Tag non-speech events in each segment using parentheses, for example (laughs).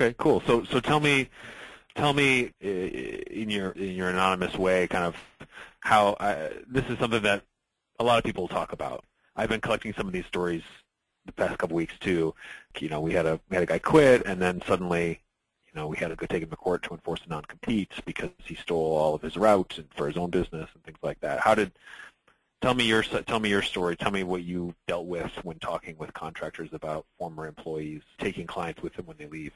Okay, cool. So so tell me tell me uh, in your in your anonymous way kind of how I, this is something that a lot of people talk about. I've been collecting some of these stories the past couple weeks too. You know, we had a we had a guy quit and then suddenly you know, we had to go take him to court to enforce a non-compete because he stole all of his routes and for his own business and things like that. How did tell me your tell me your story. Tell me what you dealt with when talking with contractors about former employees taking clients with them when they leave.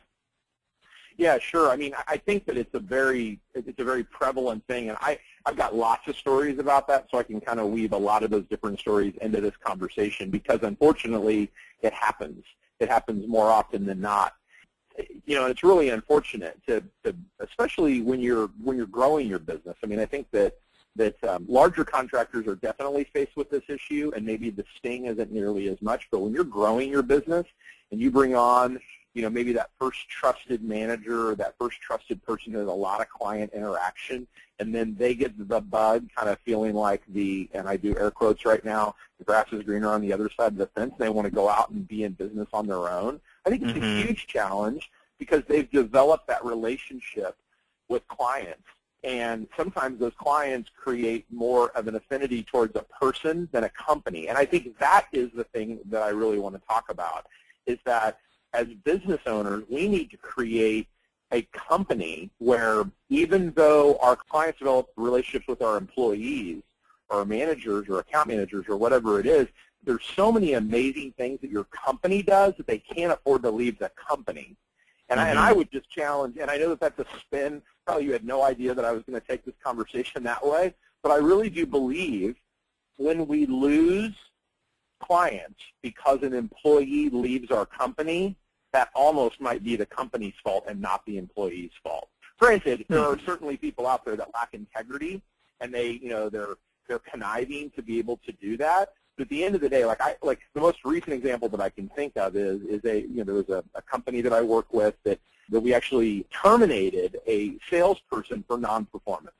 Yeah, sure. I mean, I think that it's a very it's a very prevalent thing, and I I've got lots of stories about that, so I can kind of weave a lot of those different stories into this conversation because unfortunately it happens. It happens more often than not. You know, it's really unfortunate to, to especially when you're when you're growing your business. I mean, I think that that um, larger contractors are definitely faced with this issue, and maybe the sting isn't nearly as much. But when you're growing your business and you bring on you know, maybe that first trusted manager or that first trusted person who has a lot of client interaction, and then they get the bug kind of feeling like the, and I do air quotes right now, the grass is greener on the other side of the fence. They want to go out and be in business on their own. I think it's mm-hmm. a huge challenge because they've developed that relationship with clients. And sometimes those clients create more of an affinity towards a person than a company. And I think that is the thing that I really want to talk about, is that as business owners, we need to create a company where even though our clients develop relationships with our employees or managers or account managers or whatever it is, there's so many amazing things that your company does that they can't afford to leave the company. And, mm-hmm. I, and I mm-hmm. would just challenge, and I know that that's a spin. Probably you had no idea that I was going to take this conversation that way, but I really do believe when we lose clients because an employee leaves our company, that almost might be the company's fault and not the employee's fault. Granted, there are hmm. certainly people out there that lack integrity, and they, you know, they're they're conniving to be able to do that. But at the end of the day, like I like the most recent example that I can think of is is a you know there was a, a company that I work with that that we actually terminated a salesperson for non-performance.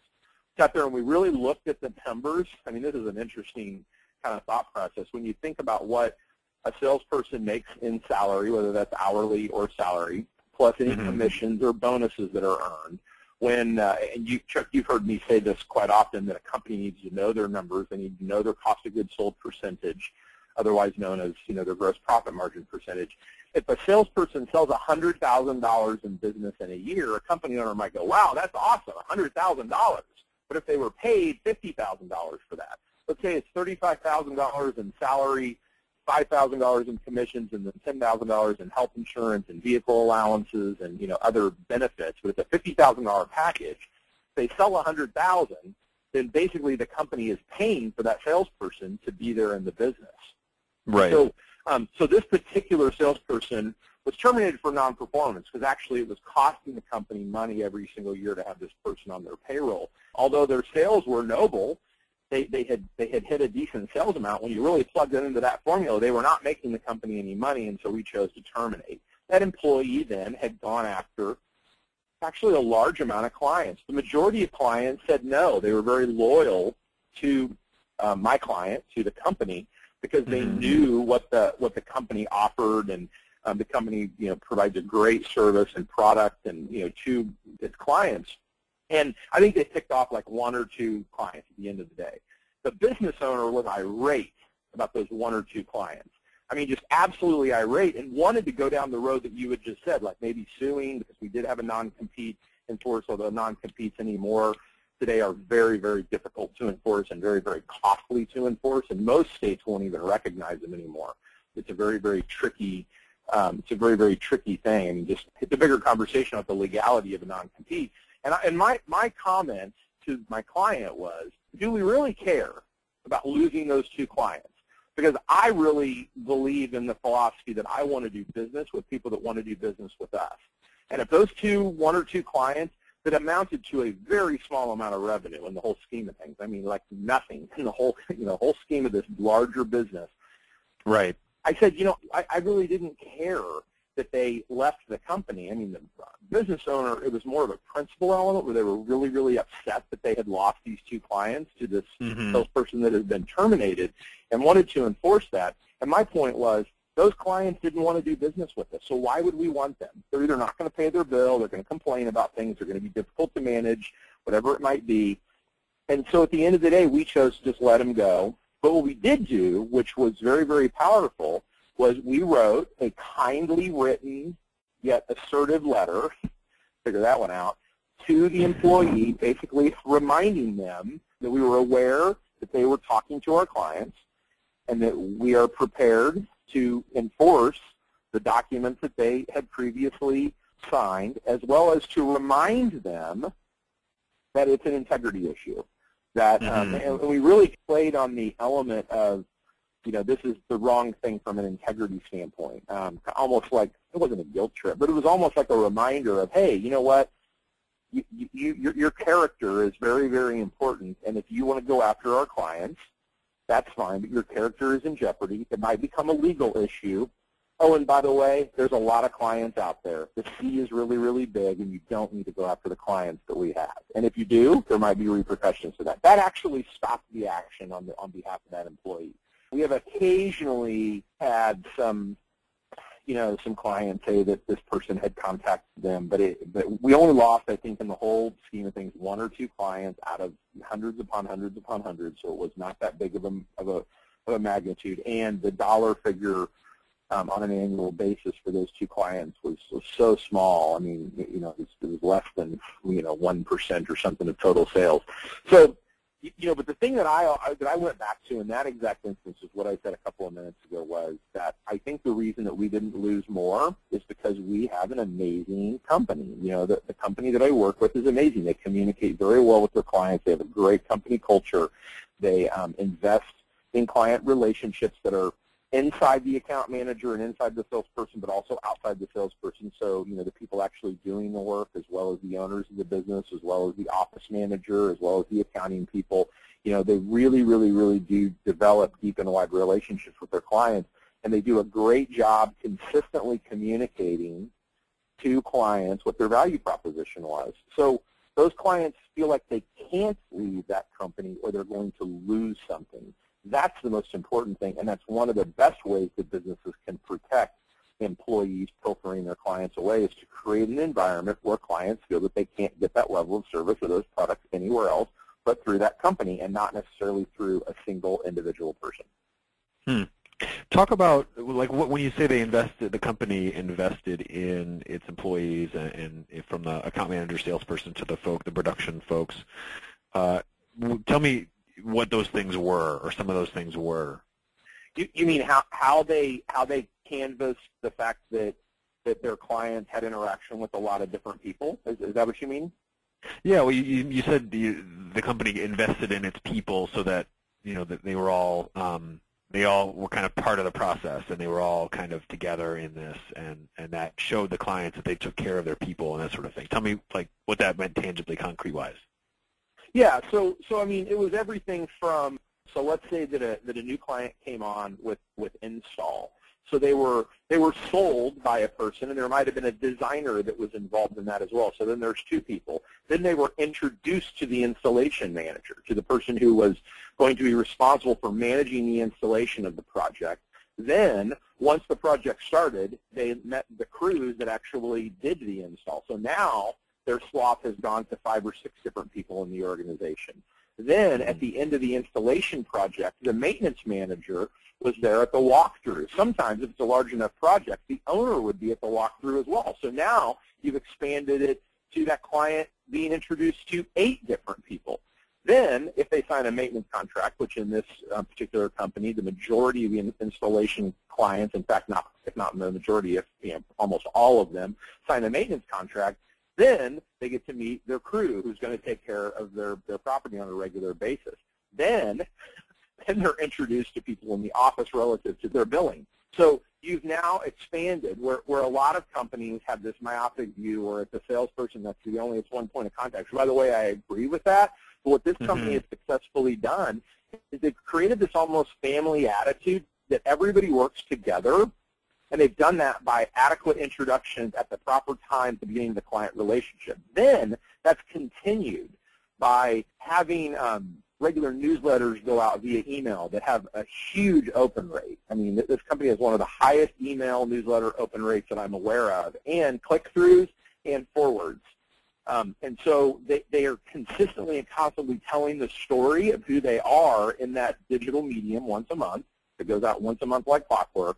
Sat there and we really looked at the numbers. I mean, this is an interesting kind of thought process when you think about what a salesperson makes in salary, whether that's hourly or salary, plus any mm-hmm. commissions or bonuses that are earned. When uh, and you, Chuck, you've heard me say this quite often that a company needs to know their numbers. They need to know their cost of goods sold percentage, otherwise known as you know their gross profit margin percentage. If a salesperson sells $100,000 in business in a year, a company owner might go, "Wow, that's awesome, $100,000." But if they were paid $50,000 for that, let's say it's $35,000 in salary $5,000 in commissions and then $10,000 in health insurance and vehicle allowances and you know other benefits, but it's a $50,000 package. They sell 100,000, then basically the company is paying for that salesperson to be there in the business. Right. So, um, so this particular salesperson was terminated for non-performance because actually it was costing the company money every single year to have this person on their payroll. Although their sales were noble, they, they had they had hit a decent sales amount. When you really plugged it into that formula, they were not making the company any money, and so we chose to terminate. That employee then had gone after actually a large amount of clients. The majority of clients said no. They were very loyal to uh, my client, to the company, because they mm-hmm. knew what the what the company offered, and um, the company you know provides a great service and product, and you know to its clients. And I think they ticked off like one or two clients at the end of the day. The business owner was irate about those one or two clients. I mean, just absolutely irate and wanted to go down the road that you had just said, like maybe suing because we did have a non-compete enforced, although non-competes anymore today are very, very difficult to enforce and very, very costly to enforce, and most states won't even recognize them anymore. It's a very, very tricky, um, it's a very, very tricky thing. I mean, just it's a bigger conversation about the legality of a non-compete. And, I, and my, my comment to my client was, do we really care about losing those two clients? Because I really believe in the philosophy that I want to do business with people that want to do business with us. And if those two, one or two clients that amounted to a very small amount of revenue in the whole scheme of things, I mean like nothing (laughs) in the whole, you know, whole scheme of this larger business. Right. I said, you know, I, I really didn't care that they left the company. I mean, the business owner, it was more of a principal element where they were really, really upset that they had lost these two clients to this mm-hmm. salesperson that had been terminated and wanted to enforce that. And my point was, those clients didn't want to do business with us. So why would we want them? They're either not going to pay their bill, they're going to complain about things, they're going to be difficult to manage, whatever it might be. And so at the end of the day, we chose to just let them go. But what we did do, which was very, very powerful, was we wrote a kindly written yet assertive letter, figure that one out, to the employee, basically reminding them that we were aware that they were talking to our clients and that we are prepared to enforce the documents that they had previously signed, as well as to remind them that it's an integrity issue. That um, Mhm. and we really played on the element of, you know, this is the wrong thing from an integrity standpoint. Um, almost like it wasn't a guilt trip, but it was almost like a reminder of, hey, you know what? You, you, your, your character is very, very important, and if you want to go after our clients, that's fine, but your character is in jeopardy. It might become a legal issue. Oh, and by the way, there's a lot of clients out there. The sea is really, really big, and you don't need to go after the clients that we have. And if you do, there might be repercussions to that. That actually stopped the action on, the, on behalf of that employee. We have occasionally had some, you know, some clients say that this person had contacted them, but, it, but we only lost, I think, in the whole scheme of things, one or two clients out of hundreds upon hundreds upon hundreds, so it was not that big of a, of a, of a magnitude. And the dollar figure um, on an annual basis for those two clients was, was so small. I mean, you know, it was, it was less than, you know, 1% or something of total sales. So, you you know, but the thing that I that I went back to in that exact instance is what I said a couple of minutes ago was that I think the reason that we didn't lose more is because we have an amazing company. You know, the, the company that I work with is amazing. They communicate very well with their clients. They have a great company culture. They um, invest in client relationships that are inside the account manager and inside the salesperson, but also outside the salesperson. So, you know, the people actually doing the work, as well as the owners of the business, as well as the office manager, as well as the accounting people, you know, they really, really, really do develop deep and wide relationships with their clients, and they do a great job consistently communicating to clients what their value proposition was. So those clients feel like they can't leave that company or they're going to lose something. That's the most important thing, and that's one of the best ways that businesses can protect employees pilfering their clients away is to create an environment where clients feel that they can't get that level of service or those products anywhere else but through that company and not necessarily through a single individual person. Talk about like what, when you say they invested, the company invested in its employees and, and from the account manager, salesperson to the folk, the production folks. Uh, tell me what those things were, or some of those things were. You, you mean how, how they how they canvassed the fact that that their clients had interaction with a lot of different people? Is, is that what you mean? Yeah, well, you, you said the the company invested in its people so that you know that they were all um, they all were kind of part of the process and they were all kind of together in this and and that showed the clients that they took care of their people and that sort of thing. Tell me like what that meant tangibly, concrete wise. Yeah, so so I mean, it was everything from so let's say that a that a new client came on with with install. So they were they were sold by a person, and there might have been a designer that was involved in that as well. So then there's two people. Then they were introduced to the installation manager, to the person who was going to be responsible for managing the installation of the project. Then, once the project started, they met the crews that actually did the install. So now their swath has gone to five or six different people in the organization. Then, at the end of the installation project, the maintenance manager was there at the walkthrough. Sometimes, if it's a large enough project, the owner would be at the walkthrough as well. So now you've expanded it to that client being introduced to eight different people. Then, if they sign a maintenance contract, which in this uh, particular company, the majority of the in- installation clients, in fact, not if not the majority, if you know, almost all of them, sign a maintenance contract, then they get to meet their crew who's going to take care of their, their property on a regular basis. Then, (laughs) then they're introduced to people in the office relative to their billing. So you've now expanded where, where a lot of companies have this myopic view where it's a salesperson that's the only, it's one point of contact. So by the way, I agree with that. But what this company Mhm. has successfully done is they've created this almost family attitude that everybody works together and they've done that by adequate introductions at the proper time at the beginning of the client relationship. Then that's continued by having um, regular newsletters go out via email that have a huge open rate. I mean, this company has one of the highest email newsletter open rates that I'm aware of, and click-throughs and forwards. Um, and so they, they are consistently and constantly telling the story of who they are in that digital medium once a month. It goes out once a month like clockwork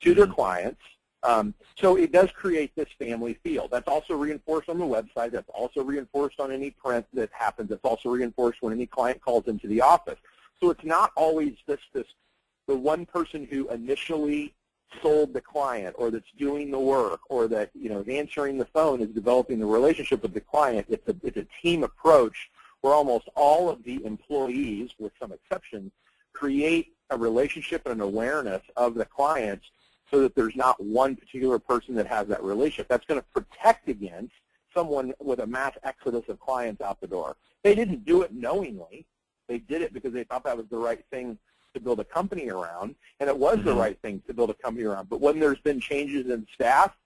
to their clients. Um, so it does create this family feel. That's also reinforced on the website. That's also reinforced on any print that happens. That's also reinforced when any client calls into the office. So it's not always this, this the one person who initially sold the client or that's doing the work or that you know is answering the phone is developing the relationship with the client. It's a, it's a team approach where almost all of the employees, with some exceptions, create a relationship and an awareness of the clients so that there's not one particular person that has that relationship. That's going to protect against someone with a mass exodus of clients out the door. They didn't do it knowingly. They did it because they thought that was the right thing to build a company around, and it was mm-hmm. the right thing to build a company around. But when there's been changes in staff,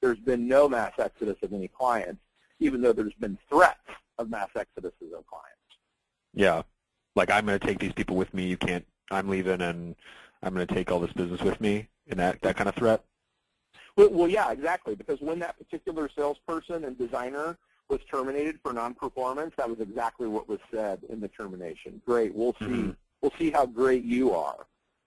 there's been no mass exodus of any clients, even though there's been threats of mass exoduses of clients. Yeah, like I'm going to take these people with me. You can't. I'm leaving, and I'm going to take all this business with me in that, that kind of threat? Well, well, yeah, exactly. Because when that particular salesperson and designer was terminated for non-performance, that was exactly what was said in the termination. Great, we'll see. Mm-hmm. We'll see how great you are.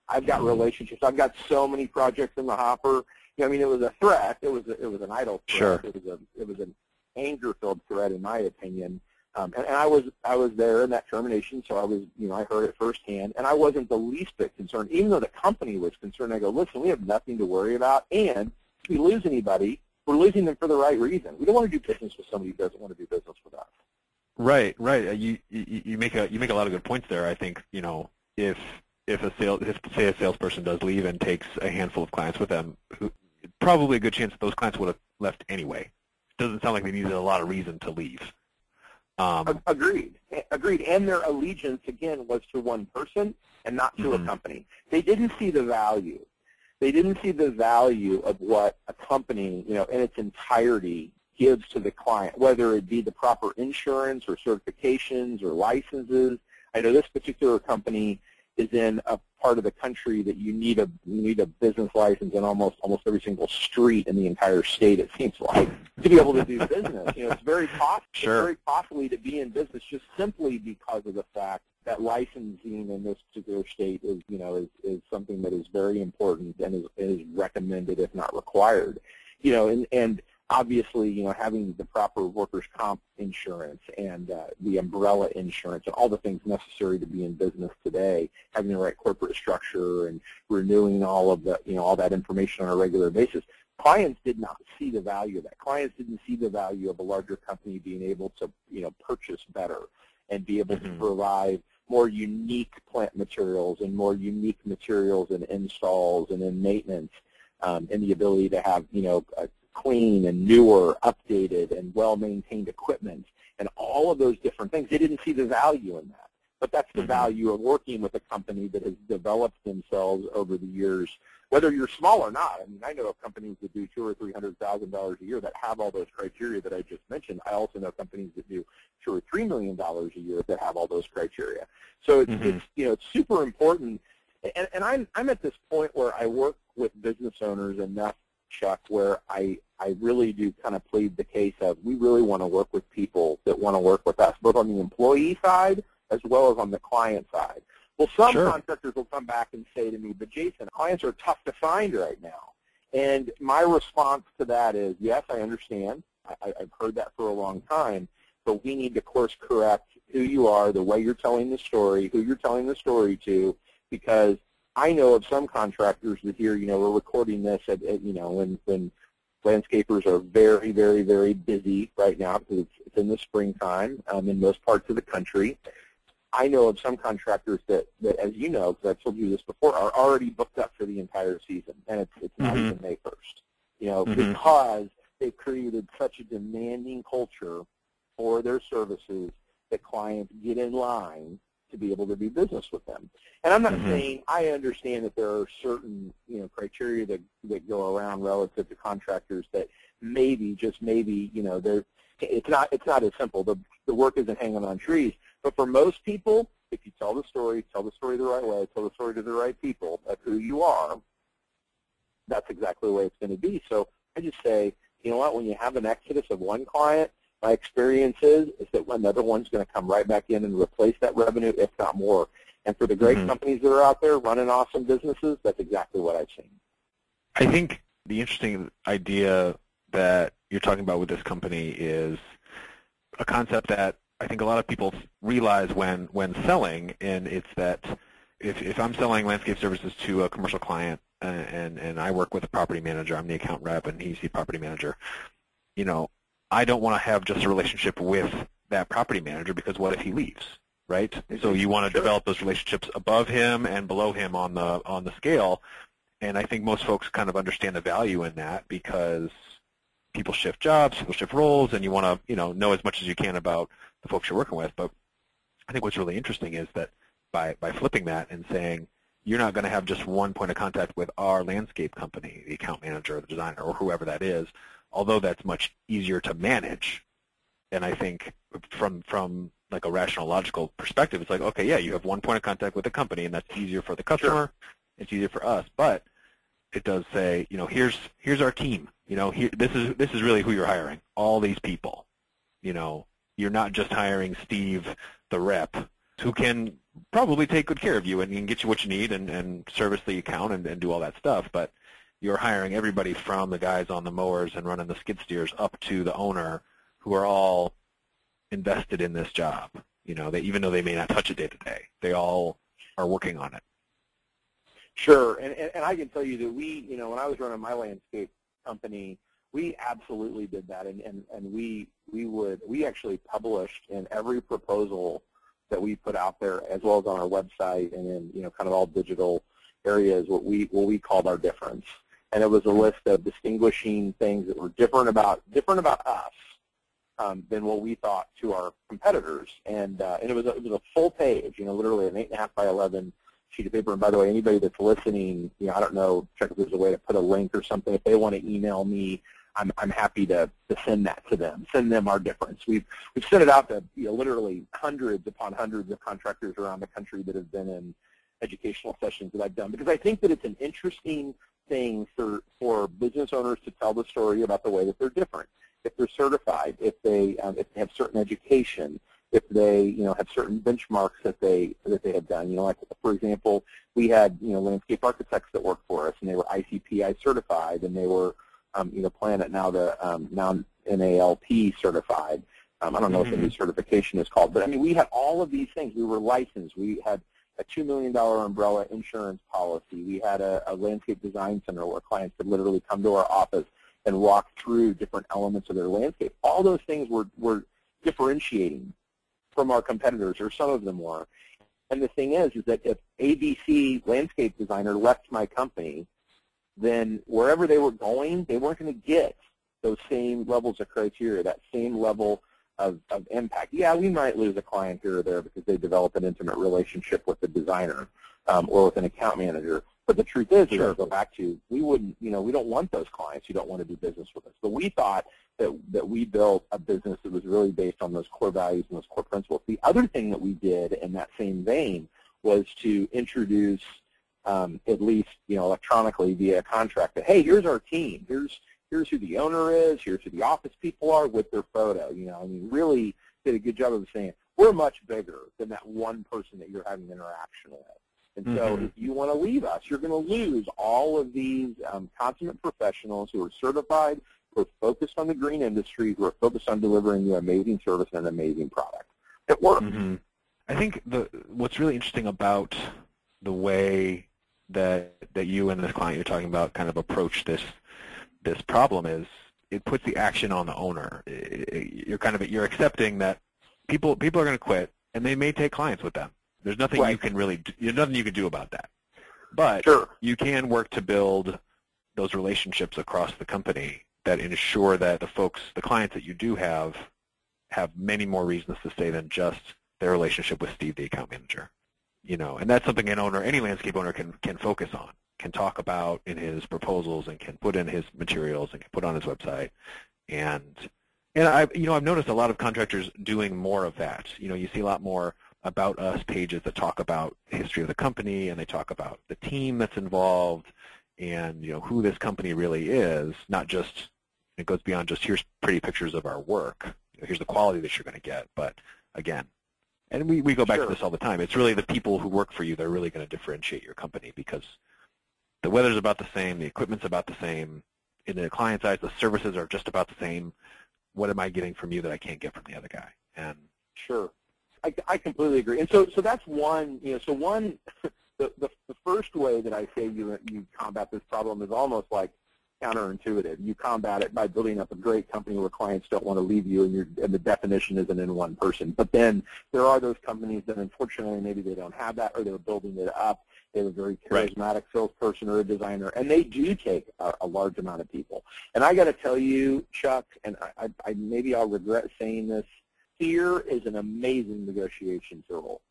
I've got mm-hmm. relationships. I've got so many projects in the hopper. You know, I mean, it was a threat. It was a, it was an idle threat. Sure. It was a it was an anger-filled threat, in my opinion. Um, and, and I was I was there in that termination, so I was you know I heard it firsthand, and I wasn't the least bit concerned, even though the company was concerned. I go, listen, we have nothing to worry about, and if we lose anybody, we're losing them for the right reason. We don't want to do business with somebody who doesn't want to do business with us. Right, right. Uh, you, you you make a you make a lot of good points there. I think you know if if a sales if say a salesperson does leave and takes a handful of clients with them, who, probably a good chance that those clients would have left anyway. Doesn't sound like they needed a lot of reason to leave. Um, Agreed. Agreed. And their allegiance, again, was to one person and not to mm-hmm. a company. They didn't see the value. They didn't see the value of what a company, you know, in its entirety gives to the client, whether it be the proper insurance or certifications or licenses. I know this particular company is in a part of the country that you need a you need a business license in almost almost every single street in the entire state. It seems like to be able to do business. You know, it's very cost sure. it's very costly to be in business just simply because of the fact that licensing in this particular state is you know is, is something that is very important and is, is recommended if not required. You know, and and obviously, you know, having the proper workers' comp insurance and uh, the umbrella insurance and all the things necessary to be in business today, having the right corporate structure and renewing all of the, you know, all that information on a regular basis. Clients did not see the value of that. Clients didn't see the value of a larger company being able to, you know, purchase better and be able mm-hmm. to provide more unique plant materials and more unique materials and installs and in maintenance um, and the ability to have, you know, a clean and newer, updated, and well-maintained equipment, and all of those different things. They didn't see the value in that. But that's the mm-hmm. value of working with a company that has developed themselves over the years, whether you're small or not. I mean, I know of companies that do two or three hundred thousand dollars a year that have all those criteria that I just mentioned. I also know companies that do two or three million dollars a year that have all those criteria. So it's, mm-hmm. it's you know it's super important. And, and I'm I'm at this point where I work with business owners enough Chuck, where I, I really do kind of plead the case of we really want to work with people that want to work with us, both on the employee side as well as on the client side. Well, some sure. contractors will come back and say to me, but Jason, clients are tough to find right now. And my response to that is, yes, I understand. I, I've heard that for a long time. But we need to course correct who you are, the way you're telling the story, who you're telling the story to, because I know of some contractors that here, you know, we're recording this at, at you know, when, when landscapers are very, very, very busy right now because it's, it's in the springtime um, in most parts of the country. I know of some contractors that, that as you know, because I've told you this before, are already booked up for the entire season, and it's, it's not mm-hmm. even May 1st. You know, mm-hmm. because they've created such a demanding culture for their services that clients get in line to be able to do business with them. And I'm not mm-hmm. saying I understand that there are certain you know criteria that that go around relative to contractors that maybe just maybe you know they're it's not it's not as simple. The the work isn't hanging on trees. But for most people, if you tell the story, tell the story the right way, tell the story to the right people of who you are, that's exactly the way it's going to be. So I just say, you know what, when you have an exodus of one client, my experience is, is that another one's going to come right back in and replace that revenue, if not more. And for the great mm-hmm. companies that are out there running awesome businesses, that's exactly what I've seen. I think the interesting idea that you're talking about with this company is a concept that I think a lot of people realize when when selling, and it's that if if I'm selling landscape services to a commercial client, uh, and and I work with a property manager, I'm the account rep, and he's the property manager. You know, I don't want to have just a relationship with that property manager because what if he leaves, right? So you want to sure. develop those relationships above him and below him on the on the scale, and I think most folks kind of understand the value in that because people shift jobs, people shift roles, and you want to you know know as much as you can about the folks you're working with. But I think what's really interesting is that by by flipping that and saying you're not going to have just one point of contact with our landscape company, the account manager, or the designer, or whoever that is. Although that's much easier to manage, and I think from from like a rational, logical perspective, it's like okay, yeah, you have one point of contact with the company, and that's easier for the customer. Sure. It's easier for us, but it does say, you know, here's here's our team. You know, here, this is this is really who you're hiring. All these people. You know, you're not just hiring Steve, the rep, who can probably take good care of you and can get you what you need and, and service the account and, and do all that stuff. But you're hiring everybody from the guys on the mowers and running the skid steers up to the owner, who are all invested in this job. You know, they, even though they may not touch it day to day, they all are working on it. Sure, and, and, and I can tell you that we, you know, when I was running my landscape company, we absolutely did that, and, and, and we we would we actually published in every proposal that we put out there, as well as on our website and in you know kind of all digital areas, what we what we called our difference, and it was a list of distinguishing things that were different about different about us um, than what we thought to our competitors, and uh, and it was a, it was a full page, you know, literally an eight and a half by eleven sheet of paper. And by the way, anybody that's listening, you know, I don't know, check if there's a way to put a link or something. If they want to email me, I'm, I'm happy to, to send that to them, send them our difference. We've, we've sent it out to you know, literally hundreds upon hundreds of contractors around the country that have been in educational sessions that I've done because I think that it's an interesting thing for, for business owners to tell the story about the way that they're different. If they're certified, if they, um, if they have certain education, if they, you know, have certain benchmarks that they that they have done. You know, like for example, we had you know landscape architects that worked for us, and they were ICPI certified, and they were, um, you know, Planet now the um, now NALP certified. Um, I don't know mm-hmm. what the new mm-hmm. certification is called, but I mean, we had all of these things. We were licensed. We had a $2 million umbrella insurance policy. We had a, a landscape design center where clients could literally come to our office and walk through different elements of their landscape. All those things were, were differentiating from our competitors, or some of them were. And the thing is, is that if ABC landscape designer left my company, then wherever they were going, they weren't going to get those same levels of criteria, that same level of, of impact. Yeah, we might lose a client here or there because they develop an intimate relationship with the designer um, or with an account manager. But the truth is, sure. go back to, we wouldn't, you know, we don't want those clients who don't want to do business with us. But we thought that, that we built a business that was really based on those core values and those core principles. The other thing that we did in that same vein was to introduce, um, at least, you know, electronically via contract that, hey, here's our team. Here's, here's who the owner is. Here's who the office people are with their photo. You know, I mean, really did a good job of saying, we're much bigger than that one person that you're having interaction with. And mm-hmm. so if you want to leave us, you're going to lose all of these um, consummate professionals who are certified, who are focused on the green industry, who are focused on delivering you amazing service and an amazing product. It works. Mm-hmm. I think the what's really interesting about the way that that you and this client you're talking about kind of approach this this problem is it puts the action on the owner. You're kind of you're accepting that people people are going to quit and they may take clients with them. There's nothing right. you can really there's nothing you can do about that. But sure. you can work to build those relationships across the company that ensure that the folks, the clients that you do have, have many more reasons to stay than just their relationship with Steve, the account manager. You know, and that's something an owner, any landscape owner, can can focus on, can talk about in his proposals, and can put in his materials, and can put on his website, and and I, you know, I've noticed a lot of contractors doing more of that. You know, you see a lot more about us pages that talk about the history of the company and they talk about the team that's involved and you know who this company really is, not just it goes beyond just here's pretty pictures of our work. Here's the quality that you're going to get, but again, and we, we go back Sure. to this all the time. It's really the people who work for you that are really going to differentiate your company because the weather's about the same, the equipment's about the same. In the client's eyes, the services are just about the same. What am I getting from you that I can't get from the other guy? And Sure. I, I completely agree. And so, so that's one, you know, so one, (laughs) the, the, the first way that I say you, you combat this problem is almost like counterintuitive. You combat it by building up a great company where clients don't want to leave you and, you and the definition isn't in one person. But then there are those companies that unfortunately maybe they don't have that or they're building it up. They have a very Right. charismatic salesperson or a designer, and they do take a, a large amount of people. And I got to tell you, Chuck, and I, I, I maybe I'll regret saying this, fear is an amazing negotiation tool.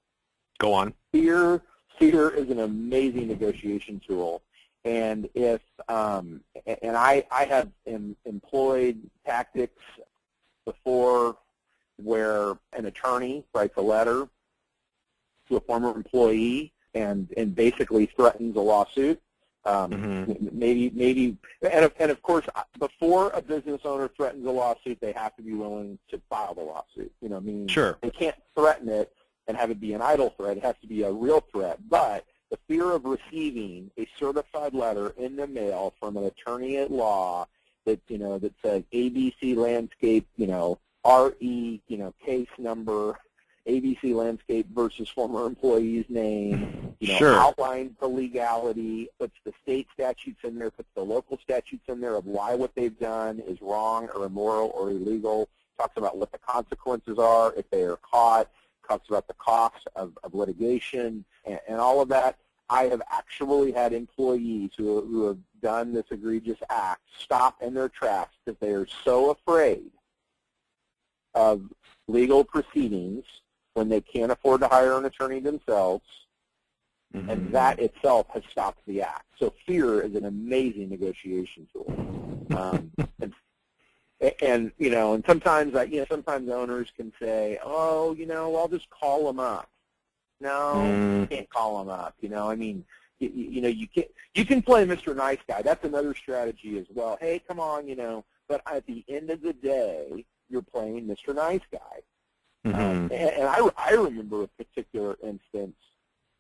go on. Fear, fear is an amazing negotiation tool. And if, um, and I, I have em, employed tactics before where an attorney writes a letter to a former employee and, and basically threatens a lawsuit. Um, Mhm. Maybe, maybe, and of, and of course, before a business owner threatens a lawsuit, they have to be willing to file the lawsuit. You know, I mean, Sure. they can't threaten it and have it be an idle threat. It has to be a real threat. But the fear of receiving a certified letter in the mail from an attorney at law that you know that says ABC Landscape, you know RE, you know case number, ABC Landscape versus former employee's name, you know Sure. outlines the legality, puts the state statutes in there, puts the local statutes in there of why what they've done is wrong or immoral or illegal, talks about what the consequences are if they are caught, talks about the cost of, of litigation and, and all of that. I have actually had employees who, who have done this egregious act stop in their tracks because they are so afraid of legal proceedings when they can't afford to hire an attorney themselves, Mhm. and that itself has stopped the act. So fear is an amazing negotiation tool. (laughs) Um, and, and you know, and sometimes I, you know, sometimes owners can say, "Oh, you know, I'll just call them up." No, Mm. you can't call them up. You know, I mean, you, you know, you can you can play Mr. Nice Guy. That's another strategy as well. Hey, come on, you know. But at the end of the day, you're playing Mr. Nice Guy. Um, Mhm. and, and I, I remember a particular instance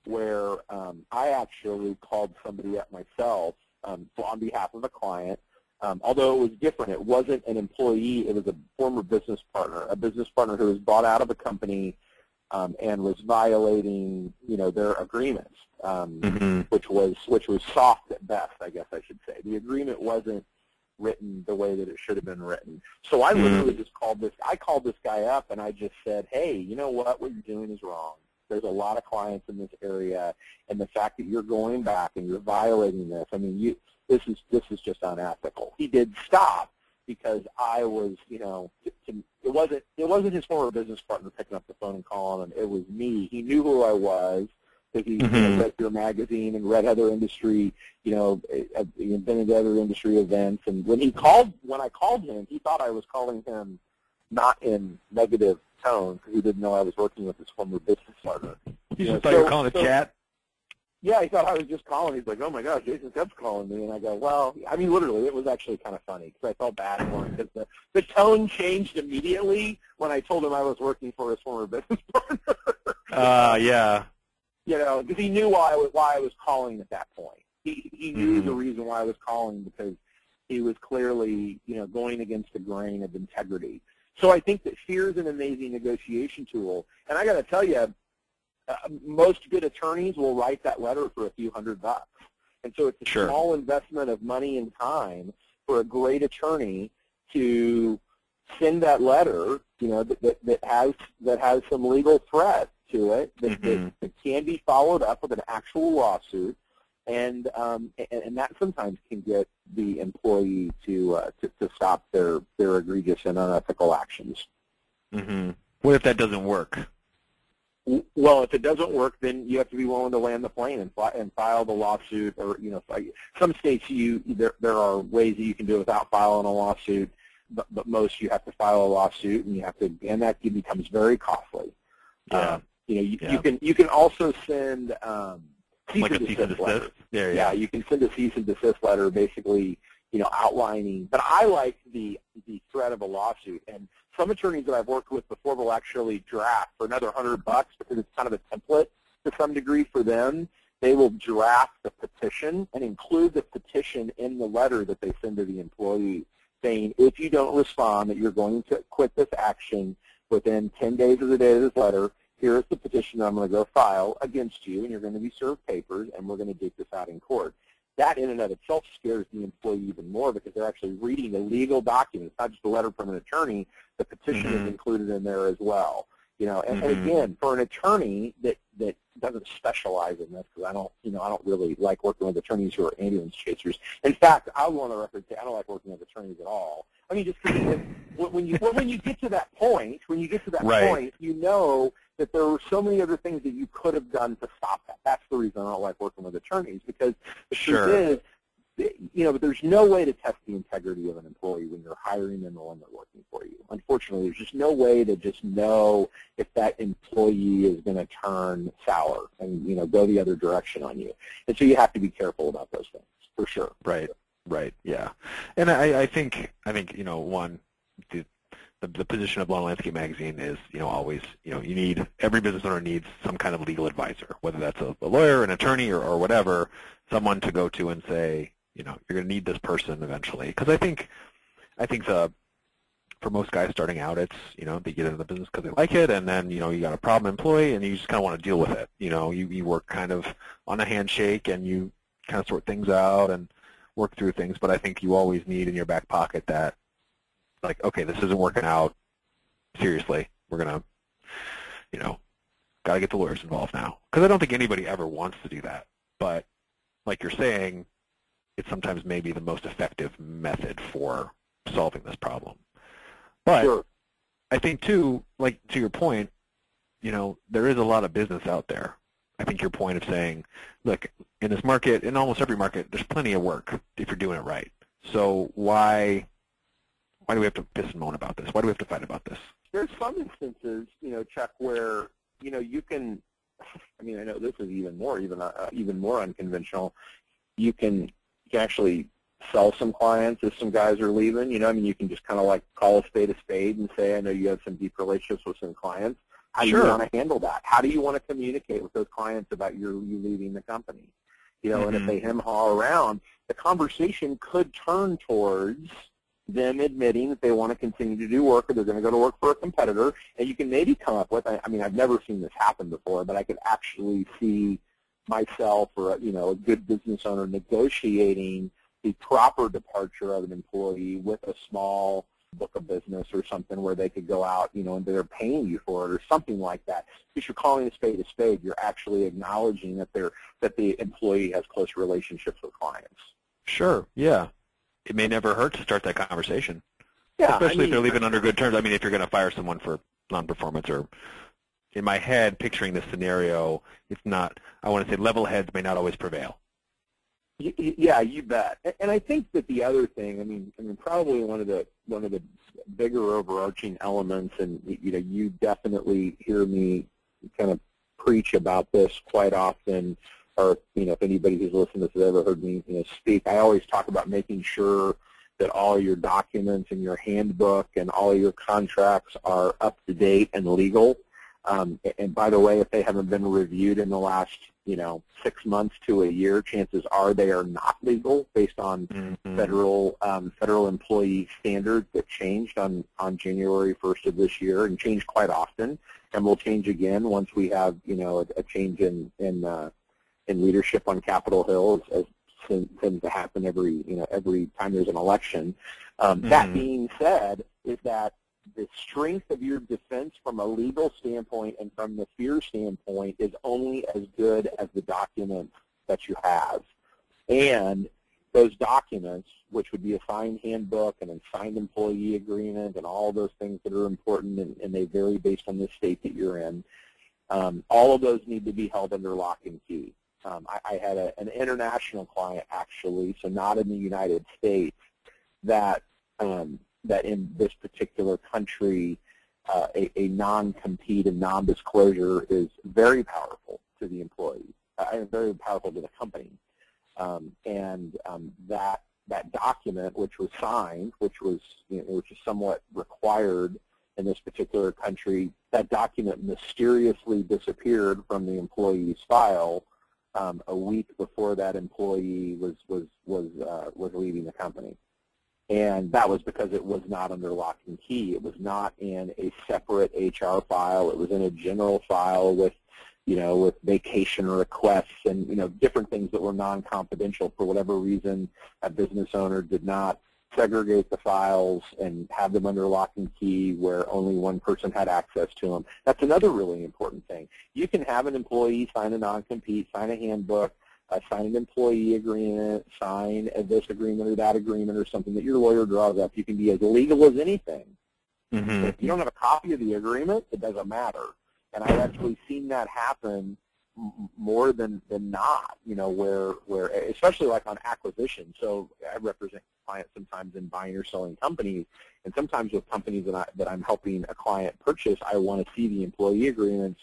where um, I actually called somebody up myself um, on behalf of a client. Um, although it was different, it wasn't an employee; it was a former business partner, a business partner who was bought out of a company um, and was violating, you know, their agreements, um, Mhm. which was which was soft at best, I guess I should say. The agreement wasn't written the way that it should have been written. So I Mhm. literally just called this. I called this guy up and I just said, "Hey, you know what? What you're doing is wrong. There's a lot of clients in this area, and the fact that you're going back and you're violating this. I mean, you this is this is just unethical." He did stop because I was, you know, to, to, it wasn't it wasn't his former business partner picking up the phone and calling him. It was me. He knew who I was because he you know, Mhm. read your magazine and read other industry, you know, uh, uh, been at other industry events. And when he called, when I called him, he thought I was calling him not in negative tone because he didn't know I was working with his former business partner. Yeah, just thought you were so- calling a chat? Yeah, he thought I was just calling. He's like, "Oh my gosh, Jason Cupp's calling me," and I go, "Well, I mean, literally, it was actually kind of funny because I felt bad for him because the the tone changed immediately when I told him I was working for his former (laughs) business partner. Uh, yeah. you know, because he knew why I was why I was calling at that point. He he knew Mhm. the reason why I was calling because he was clearly you know going against the grain of integrity. So I think that fear is an amazing negotiation tool, and I got to tell you, uh, most good attorneys will write that letter for a few hundred bucks, and so it's a Sure. small investment of money and time for a great attorney to send that letter, you know, that, that, that has that has some legal threat to it that, Mhm. that, that can be followed up with an actual lawsuit, and um, and, and that sometimes can get the employee to, uh, to to stop their their egregious and unethical actions. hmm What if that doesn't work? Well, if it doesn't work, then you have to be willing to land the plane and, fi- and file the lawsuit. Or you know, some states you there there are ways that you can do it without filing a lawsuit, but but most you have to file a lawsuit, and you have to, and that becomes very costly. Yeah. Uh, You know, you, Yeah. you can you can also send um, cease like a cease and desist letter. Yeah, Yeah, yeah. you can send a cease and desist letter, basically, you know, outlining. But I like the the threat of a lawsuit, and some attorneys that I've worked with before will actually draft for another hundred bucks because it's kind of a template to some degree for them. They will draft the petition and include the petition in the letter that they send to the employee, saying if you don't respond that you're going to quit this action within 10 days of the date of this letter, here is the petition that I'm going to go file against you, and you're going to be served papers, and we're going to dig this out in court. That in and of itself scares the employee even more because they're actually reading a legal document. It's not just a letter from an attorney. The petition Mhm. is included in there as well. You know, and, and Mhm. again, for an attorney that that doesn't specialize in this, because I don't, you know, I don't really like working with attorneys who are ambulance chasers. In fact, I on the record say I don't like working with attorneys at all. I mean, just because when you when you get to that point, when you get to that Right. point, you know that there were so many other things that you could have done to stop that. That's the reason I don't like working with attorneys because the Sure. truth is, you know, there's no way to test the integrity of an employee when you're hiring them or when they're working for you. Unfortunately, there's just no way to just know if that employee is going to turn sour and, you know, go the other direction on you. And so you have to be careful about those things, for sure. Right, right, yeah. And I, I think, I think, you know, one, the, the, the position of Lawn and Landscape Magazine is, you know, always, you know, you need, every business owner needs some kind of legal advisor, whether that's a, a lawyer, an attorney, or, or whatever, someone to go to and say, you know, you're going to need this person eventually. Because I think, I think the, for most guys starting out, it's, you know, they get into the business because they like it, and then, you know, you got a problem employee, and you just kind of want to deal with it. You know, you, you work kind of on a handshake, and you kind of sort things out, and work through things, but I think you always need in your back pocket that, like, okay, this isn't working out. Seriously, we're gonna, you know, got to get the lawyers involved now. Because I don't think anybody ever wants to do that. But like you're saying, it's sometimes maybe the most effective method for solving this problem. But Sure. I think too, like to your point, you know, there is a lot of business out there. I think your point of saying, look, in this market, in almost every market, there's plenty of work if you're doing it right. So why why do we have to piss and moan about this? Why do we have to fight about this? there's some instances, you know, Chuck, where you know you can. I mean, I know this is even more, even uh, even more unconventional. You can, you can actually sell some clients if some guys are leaving. You know, I mean, you can just kind of like call a spade a spade and say, I know you have some deep relationships with some clients. How do Sure. you want to handle that? How do you want to communicate with those clients about your you leaving the company? You know, and if Mhm. they hem haw around, the conversation could turn towards them admitting that they want to continue to do work or they're going to go to work for a competitor, and you can maybe come up with, I I mean, I've never seen this happen before, but I could actually see myself or, you know, a good business owner negotiating the proper departure of an employee with a small book of business or something where they could go out, you know, and they're paying you for it or something like that. If you're calling a spade a spade, you're actually acknowledging that they're that the employee has close relationships with clients. Sure, yeah. It may never hurt to start that conversation, Yeah, especially I if they're leaving under good terms. I mean, if you're going to fire someone for non-performance or in my head, picturing this scenario, it's not, I want to say level heads may not always prevail. Yeah, you bet. And I think that the other thing, I mean, I mean, probably one of the one of the bigger overarching elements, and you know, you definitely hear me kind of preach about this quite often. Or you know, if anybody who's listened to this has ever heard me, you know, speak, I always talk about making sure that all your documents and your handbook and all your contracts are up to date and legal. Um, and by the way, if they haven't been reviewed in the last, you know, six months to a year, chances are they are not legal based on Mhm. federal um, federal employee standards that changed on on January 1st of this year and changed quite often, and will change again once we have, you know, a, a change in in uh, in leadership on Capitol Hill, as, as tends to happen every you know every time there's an election. Um, That Mhm. being said, is that the strength of your defense from a legal standpoint and from the fear standpoint is only as good as the documents that you have. And those documents, which would be a signed handbook and a signed employee agreement and all those things that are important and, and they vary based on the state that you're in, um, all of those need to be held under lock and key. Um, I, I had a, an international client actually, so not in the United States, that um, that in this particular country uh, a, a non-compete and non-disclosure is very powerful to the employee uh, very powerful to the company. Um, and um, that that document, which was signed, which was you know, which is somewhat required in this particular country, that document mysteriously disappeared from the employee's file um, a week before that employee was was was uh, was leaving the company, and that was because it was not under lock and key. It was not in a separate HR file. It was in a general file with you know with vacation requests and you know different things that were non-confidential for whatever reason. A business owner did not segregate the files and have them under lock and key where only one person had access to them. That's another really important thing. You can have an employee sign a non-compete, sign a handbook, uh, sign an employee agreement, sign a this agreement or that agreement or something that your lawyer draws up. You can be as legal as anything. Mm-hmm. If you don't have a copy of the agreement, it doesn't matter. And I've actually seen that happen more than than not, you know, where where especially like on acquisition. So I represent clients sometimes in buying or selling companies, and sometimes with companies that I that I'm helping a client purchase, I want to see the employee agreements,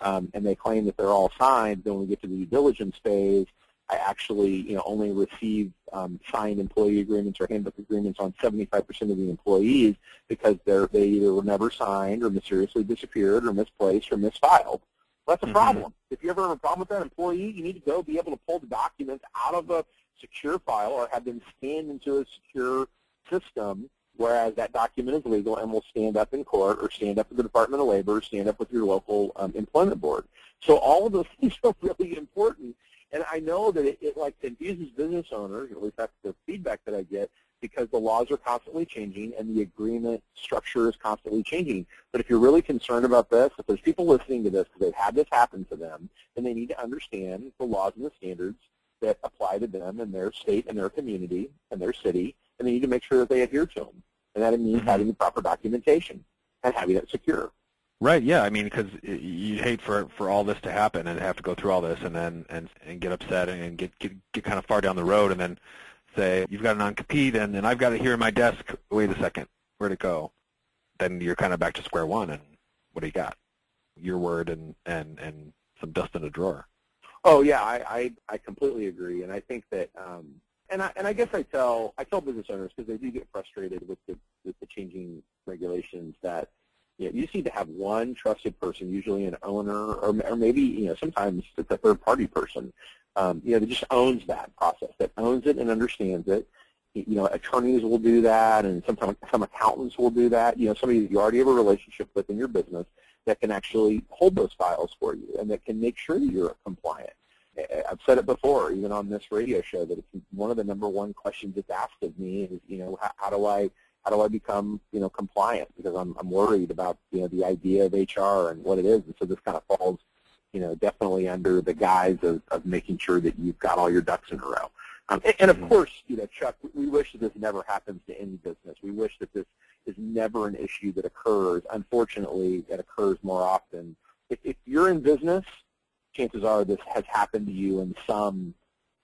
um, and they claim that they're all signed. Then when we get to the due diligence phase, I actually, you know, only receive um, signed employee agreements or handbook agreements on 75% of the employees because they're they either were never signed or mysteriously disappeared or misplaced or misfiled. Well, that's a mm-hmm. problem. If you ever have a problem with that employee, you need to go be able to pull the documents out of a secure file or have them scanned into a secure system, whereas that document is legal and will stand up in court or stand up with the Department of Labor, or stand up with your local um, employment board. So all of those (laughs) things are really important. And I know that it, it like confuses business owners, at least that's the feedback that I get, because the laws are constantly changing and the agreement structure is constantly changing. But if you're really concerned about this, if there's people listening to this because they've had this happen to them, then they need to understand the laws and the standards that apply to them in their state and their community and their city, and they need to make sure that they adhere to them. And that means mm-hmm. having the proper documentation and having it secure. Right. Yeah. I mean, because you'd hate for for all this to happen and have to go through all this and then and and get upset and get get get kind of far down the road and then say, you've got a non-compete, and, and I've got it here in my desk. Wait a second. Where'd it go? Then you're kind of back to square one, and what do you got? Your word and, and, and some dust in a drawer. Oh yeah, I, I, I completely agree, and I think that, um, and I and I guess I tell I tell business owners because they do get frustrated with the with the changing regulations that you, know, you just need to have one trusted person, usually an owner, or, or maybe you know sometimes it's a third party person um, you know, that just owns that process, that owns it and understands it. You know, attorneys will do that, and sometimes some accountants will do that. You know, somebody that you already have a relationship with in your business that can actually hold those files for you and that can make sure that you're compliant. I've said it before, even on this radio show, that it's one of the number one questions that's asked of me is, you know, how, how do I how do I become, you know, compliant? Because I'm I'm worried about, you know, the idea of HR and what it is, and so this kind of falls you know, definitely under the guise of, of making sure that you've got all your ducks in a row. Um, and, and, of mm-hmm. course, you know, Chuck, we wish that this never happens to any business. We wish that this is never an issue that occurs. Unfortunately, it occurs more often. If, if you're in business, chances are this has happened to you in some,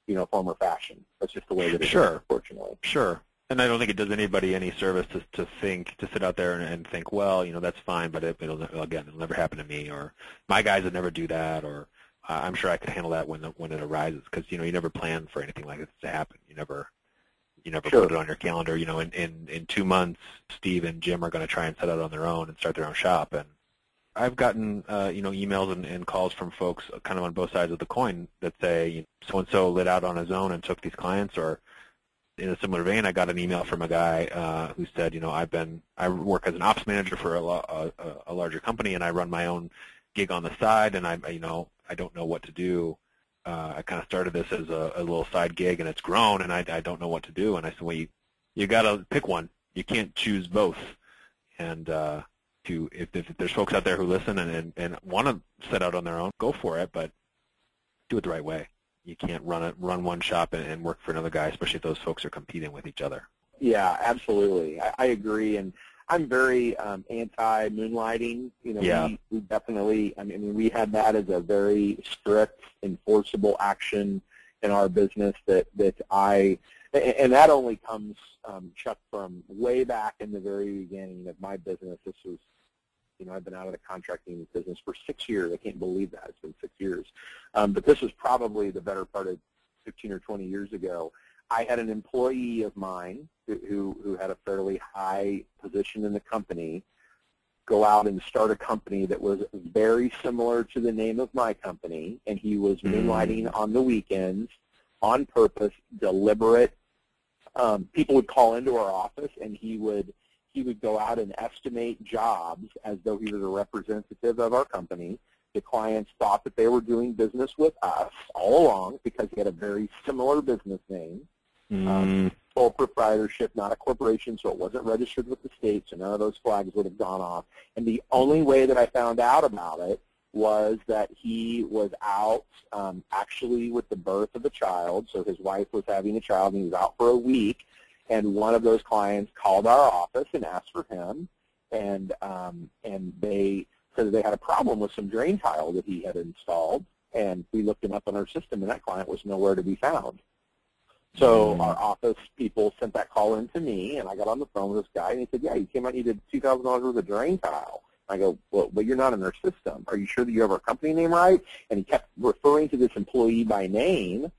you know, form or fashion. That's just the way that it sure. is, unfortunately. Sure. And I don't think it does anybody any service to to think to sit out there and, and think, well, you know, that's fine, but it, it'll again, it'll never happen to me, or my guys would never do that, or uh, I'm sure I could handle that when the, when it arises, because you know you never plan for anything like this to happen. You never you never sure. put it on your calendar. You know, in, in in two months, Steve and Jim are going to try and set out on their own and start their own shop. And I've gotten uh, you know emails and, and calls from folks kind of on both sides of the coin that say so and so lit out on his own and took these clients, or in a similar vein, I got an email from a guy uh, who said, you know, I've been I work as an ops manager for a, a, a larger company, and I run my own gig on the side, and I, you know, I don't know what to do. Uh, I kind of started this as a, a little side gig, and it's grown, and I, I don't know what to do. And I said, well, you, you got to pick one. You can't choose both. And uh, to if, if there's folks out there who listen and, and, and want to set out on their own, go for it, but do it the right way you can't run it, run one shop and, and work for another guy, especially if those folks are competing with each other. Yeah, absolutely. I, I agree, and I'm very um, anti-moonlighting. You know, yeah. we, we definitely. I mean, we had that as a very strict, enforceable action in our business that that I, and that only comes, um, Chuck, from way back in the very beginning of my business. This was You know, I've been out of the contracting business for six years. I can't believe that. It's been six years. Um, but this was probably the better part of 15 or 20 years ago. I had an employee of mine who, who had a fairly high position in the company go out and start a company that was very similar to the name of my company, and he was mm. moonlighting mm. on the weekends on purpose, deliberate. Um, people would call into our office, and he would he would go out and estimate jobs as though he was a representative of our company. The clients thought that they were doing business with us all along because he had a very similar business name. Mm. Um, sole proprietorship, not a corporation, so it wasn't registered with the state, so none of those flags would have gone off. And the only way that I found out about it was that he was out um, actually with the birth of a child, so his wife was having a child and he was out for a week, and one of those clients called our office and asked for him, and um, and they said that they had a problem with some drain tile that he had installed, and we looked him up on our system, and that client was nowhere to be found. So mm. our office people sent that call in to me, and I got on the phone with this guy, and he said, yeah, you came out and you did $2,000 worth of drain tile. I go, well, but you're not in our system. Are you sure that you have our company name right? And he kept referring to this employee by name,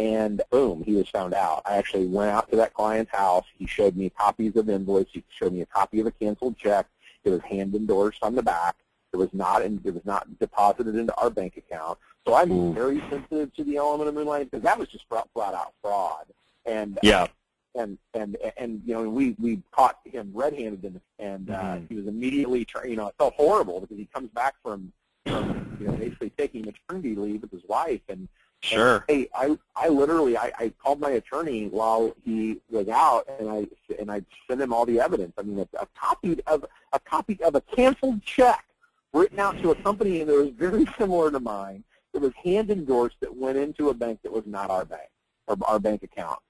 and boom, he was found out. I actually went out to that client's house. He showed me copies of invoice. He showed me a copy of a canceled check. It was hand endorsed on the back. It was not in, it was not deposited into our bank account. So I'm mm. very sensitive to the element of moonlighting because that was just flat, flat out fraud. And uh, yeah. and and and you know we we caught him red-handed and and uh, mm-hmm. he was immediately tra- you know it felt horrible because he comes back from, from you know basically taking maternity leave with his wife and Sure. And, hey, I I literally I, I called my attorney while he was out, and I and I sent him all the evidence. I mean, a, a copy of a copy of a canceled check written out to a company that was very (laughs) similar to mine. It was hand endorsed that went into a bank that was not our bank or our bank account.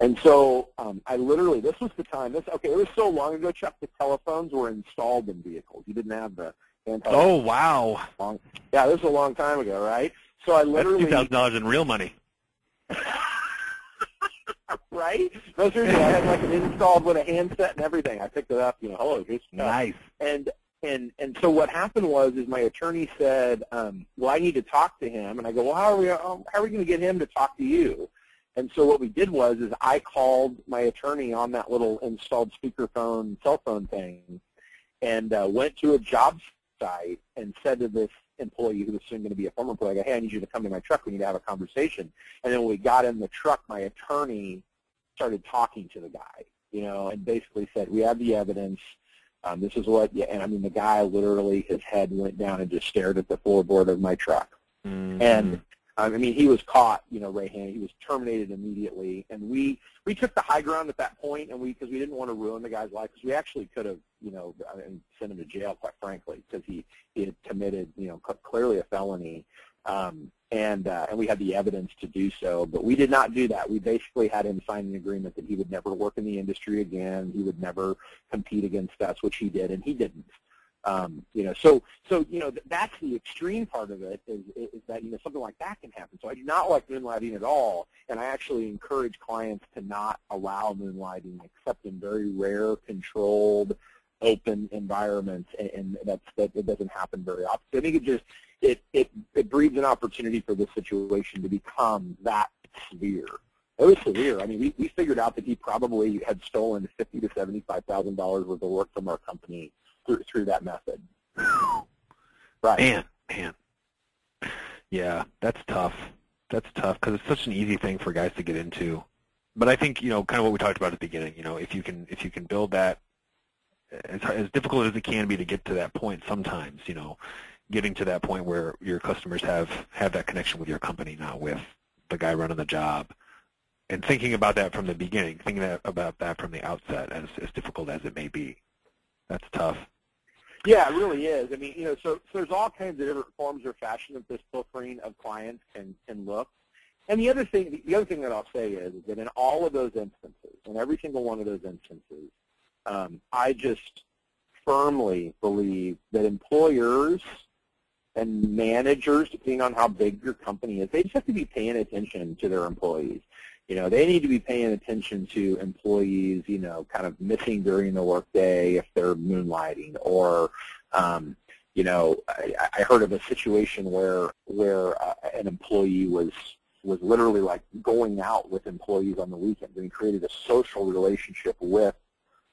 And so um, I literally, this was the time. This okay, it was so long ago, Chuck. The telephones were installed in vehicles. You didn't have the handheld. Oh wow! Long, yeah, this was a long time ago, right? So I literally two thousand dollars in real money. (laughs) right? No, seriously, I had like an installed with a handset and everything. I picked it up, you know, hello, here's nice. And and and so what happened was is my attorney said, um, well, I need to talk to him, and I go, well, how are we um, how are we going to get him to talk to you? And so what we did was is I called my attorney on that little installed speakerphone cell phone thing, and uh, went to a job site and said to this employee who was soon going to be a former employee, I go, hey, I need you to come to my truck. We need to have a conversation. And then when we got in the truck, my attorney started talking to the guy, you know, and basically said, we have the evidence. Um, this is what, yeah, and I mean, the guy literally, his head went down and just stared at the floorboard of my truck. Mm-hmm. And I mean, he was caught, you know, right hand. He was terminated immediately, and we we took the high ground at that point, and we because we didn't want to ruin the guy's life, because we actually could have, you know, and sent him to jail, quite frankly, because he he had committed, you know, clearly a felony, um, and uh, and we had the evidence to do so, but we did not do that. We basically had him sign an agreement that he would never work in the industry again, he would never compete against us, which he did, and he didn't. Um, you know, so so you know that's the extreme part of it is, is that you know something like that can happen. So I do not like moonlighting at all, and I actually encourage clients to not allow moonlighting except in very rare, controlled, open environments, and, and that's that it doesn't happen very often. I think it just it it it breeds an opportunity for this situation to become that severe. It was severe. I mean, we, we figured out that he probably had stolen fifty to seventy-five thousand dollars worth of work from our company through, through that method. (sighs) Right. Man, man. Yeah, that's tough. That's tough because it's such an easy thing for guys to get into. But I think you know, kind of what we talked about at the beginning. You know, if you can if you can build that, as as difficult as it can be to get to that point, sometimes you know, getting to that point where your customers have have that connection with your company, not with the guy running the job, and thinking about that from the beginning, thinking that, about that from the outset, as as difficult as it may be. That's tough. Yeah, it really is. I mean, you know, so, so there's all kinds of different forms or fashion that this filtering of clients can can look. And the other thing, the other thing that I'll say is that in all of those instances, in every single one of those instances, um, I just firmly believe that employers and managers, depending on how big your company is, they just have to be paying attention to their employees. You know, they need to be paying attention to employees, you know, kind of missing during the workday if they're moonlighting or, Um, you know, I, I heard of a situation where where uh, an employee was was literally like going out with employees on the weekend and created a social relationship with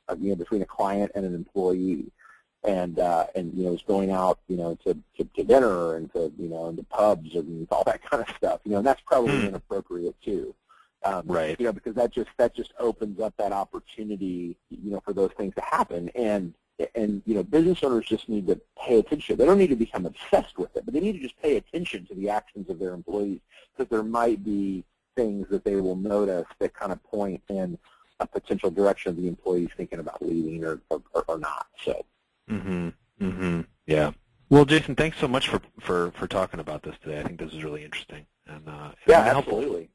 uh, you know between a client and an employee and uh, and you know was going out you know to, to, to dinner and to you know into pubs and all that kind of stuff you know and that's probably Hmm. inappropriate too um, Right. you know because that just that just opens up that opportunity you know for those things to happen and and you know business owners just need to pay attention they don't need to become obsessed with it but they need to just pay attention to the actions of their employees because there might be things that they will notice that kind of point in a potential direction of the employees thinking about leaving or or, or not so Mm-hmm. Mm-hmm. Yeah. Well, Jason, thanks so much for, for, for talking about this today. I think this is really interesting and, uh, and Yeah, helpful.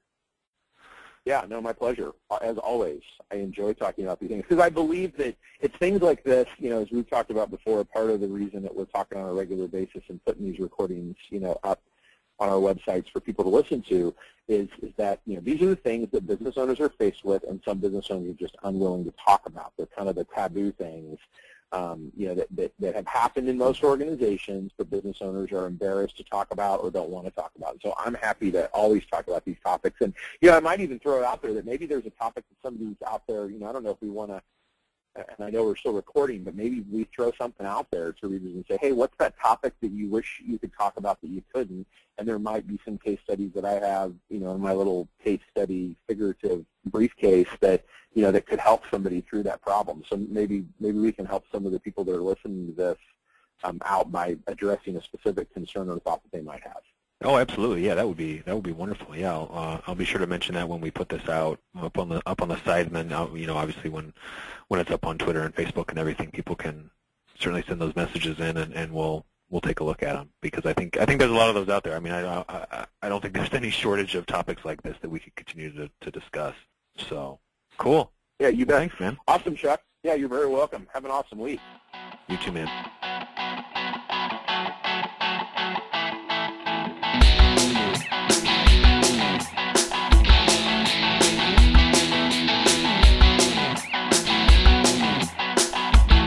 Yeah, no, my pleasure. Uh, As always, I enjoy talking about these things because I believe that it's things like this, you know, as we've talked about before, part of the reason that we're talking on a regular basis and putting these recordings, you know, up on our websites for people to listen to is, is that, you know, these are the things that business owners are faced with and some business owners are just unwilling to talk about. They're kind of the taboo things um, you know, that, that, that have happened in most organizations, but business owners are embarrassed to talk about or don't want to talk about. So I'm happy to always talk about these topics. And, you know, I might even throw it out there that maybe there's a topic that somebody's out there, you know, I don't know if we want to, and I know we're still recording, but maybe we throw something out there to readers and say, hey, what's that topic that you wish you could talk about that you couldn't? And there might be some case studies that I have, you know, in my little case study figurative briefcase that, you know, that could help somebody through that problem. So maybe maybe we can help some of the people that are listening to this um, out by addressing a specific concern or thought that they might have. Oh, absolutely. Yeah, that would be that would be wonderful. Yeah, I'll, uh, I'll be sure to mention that when we put this out up on the up on the site, and then uh, you know, obviously when when it's up on Twitter and Facebook and everything, people can certainly send those messages in, and, and we'll we'll take a look at them because I think I think there's a lot of those out there. I mean, I I, I don't think there's (laughs) any shortage of topics like this that we could continue to, to discuss. So cool. Yeah, you bet. Thanks, man. Awesome, Chuck. Yeah, you're very welcome. Have an awesome week. You too, man.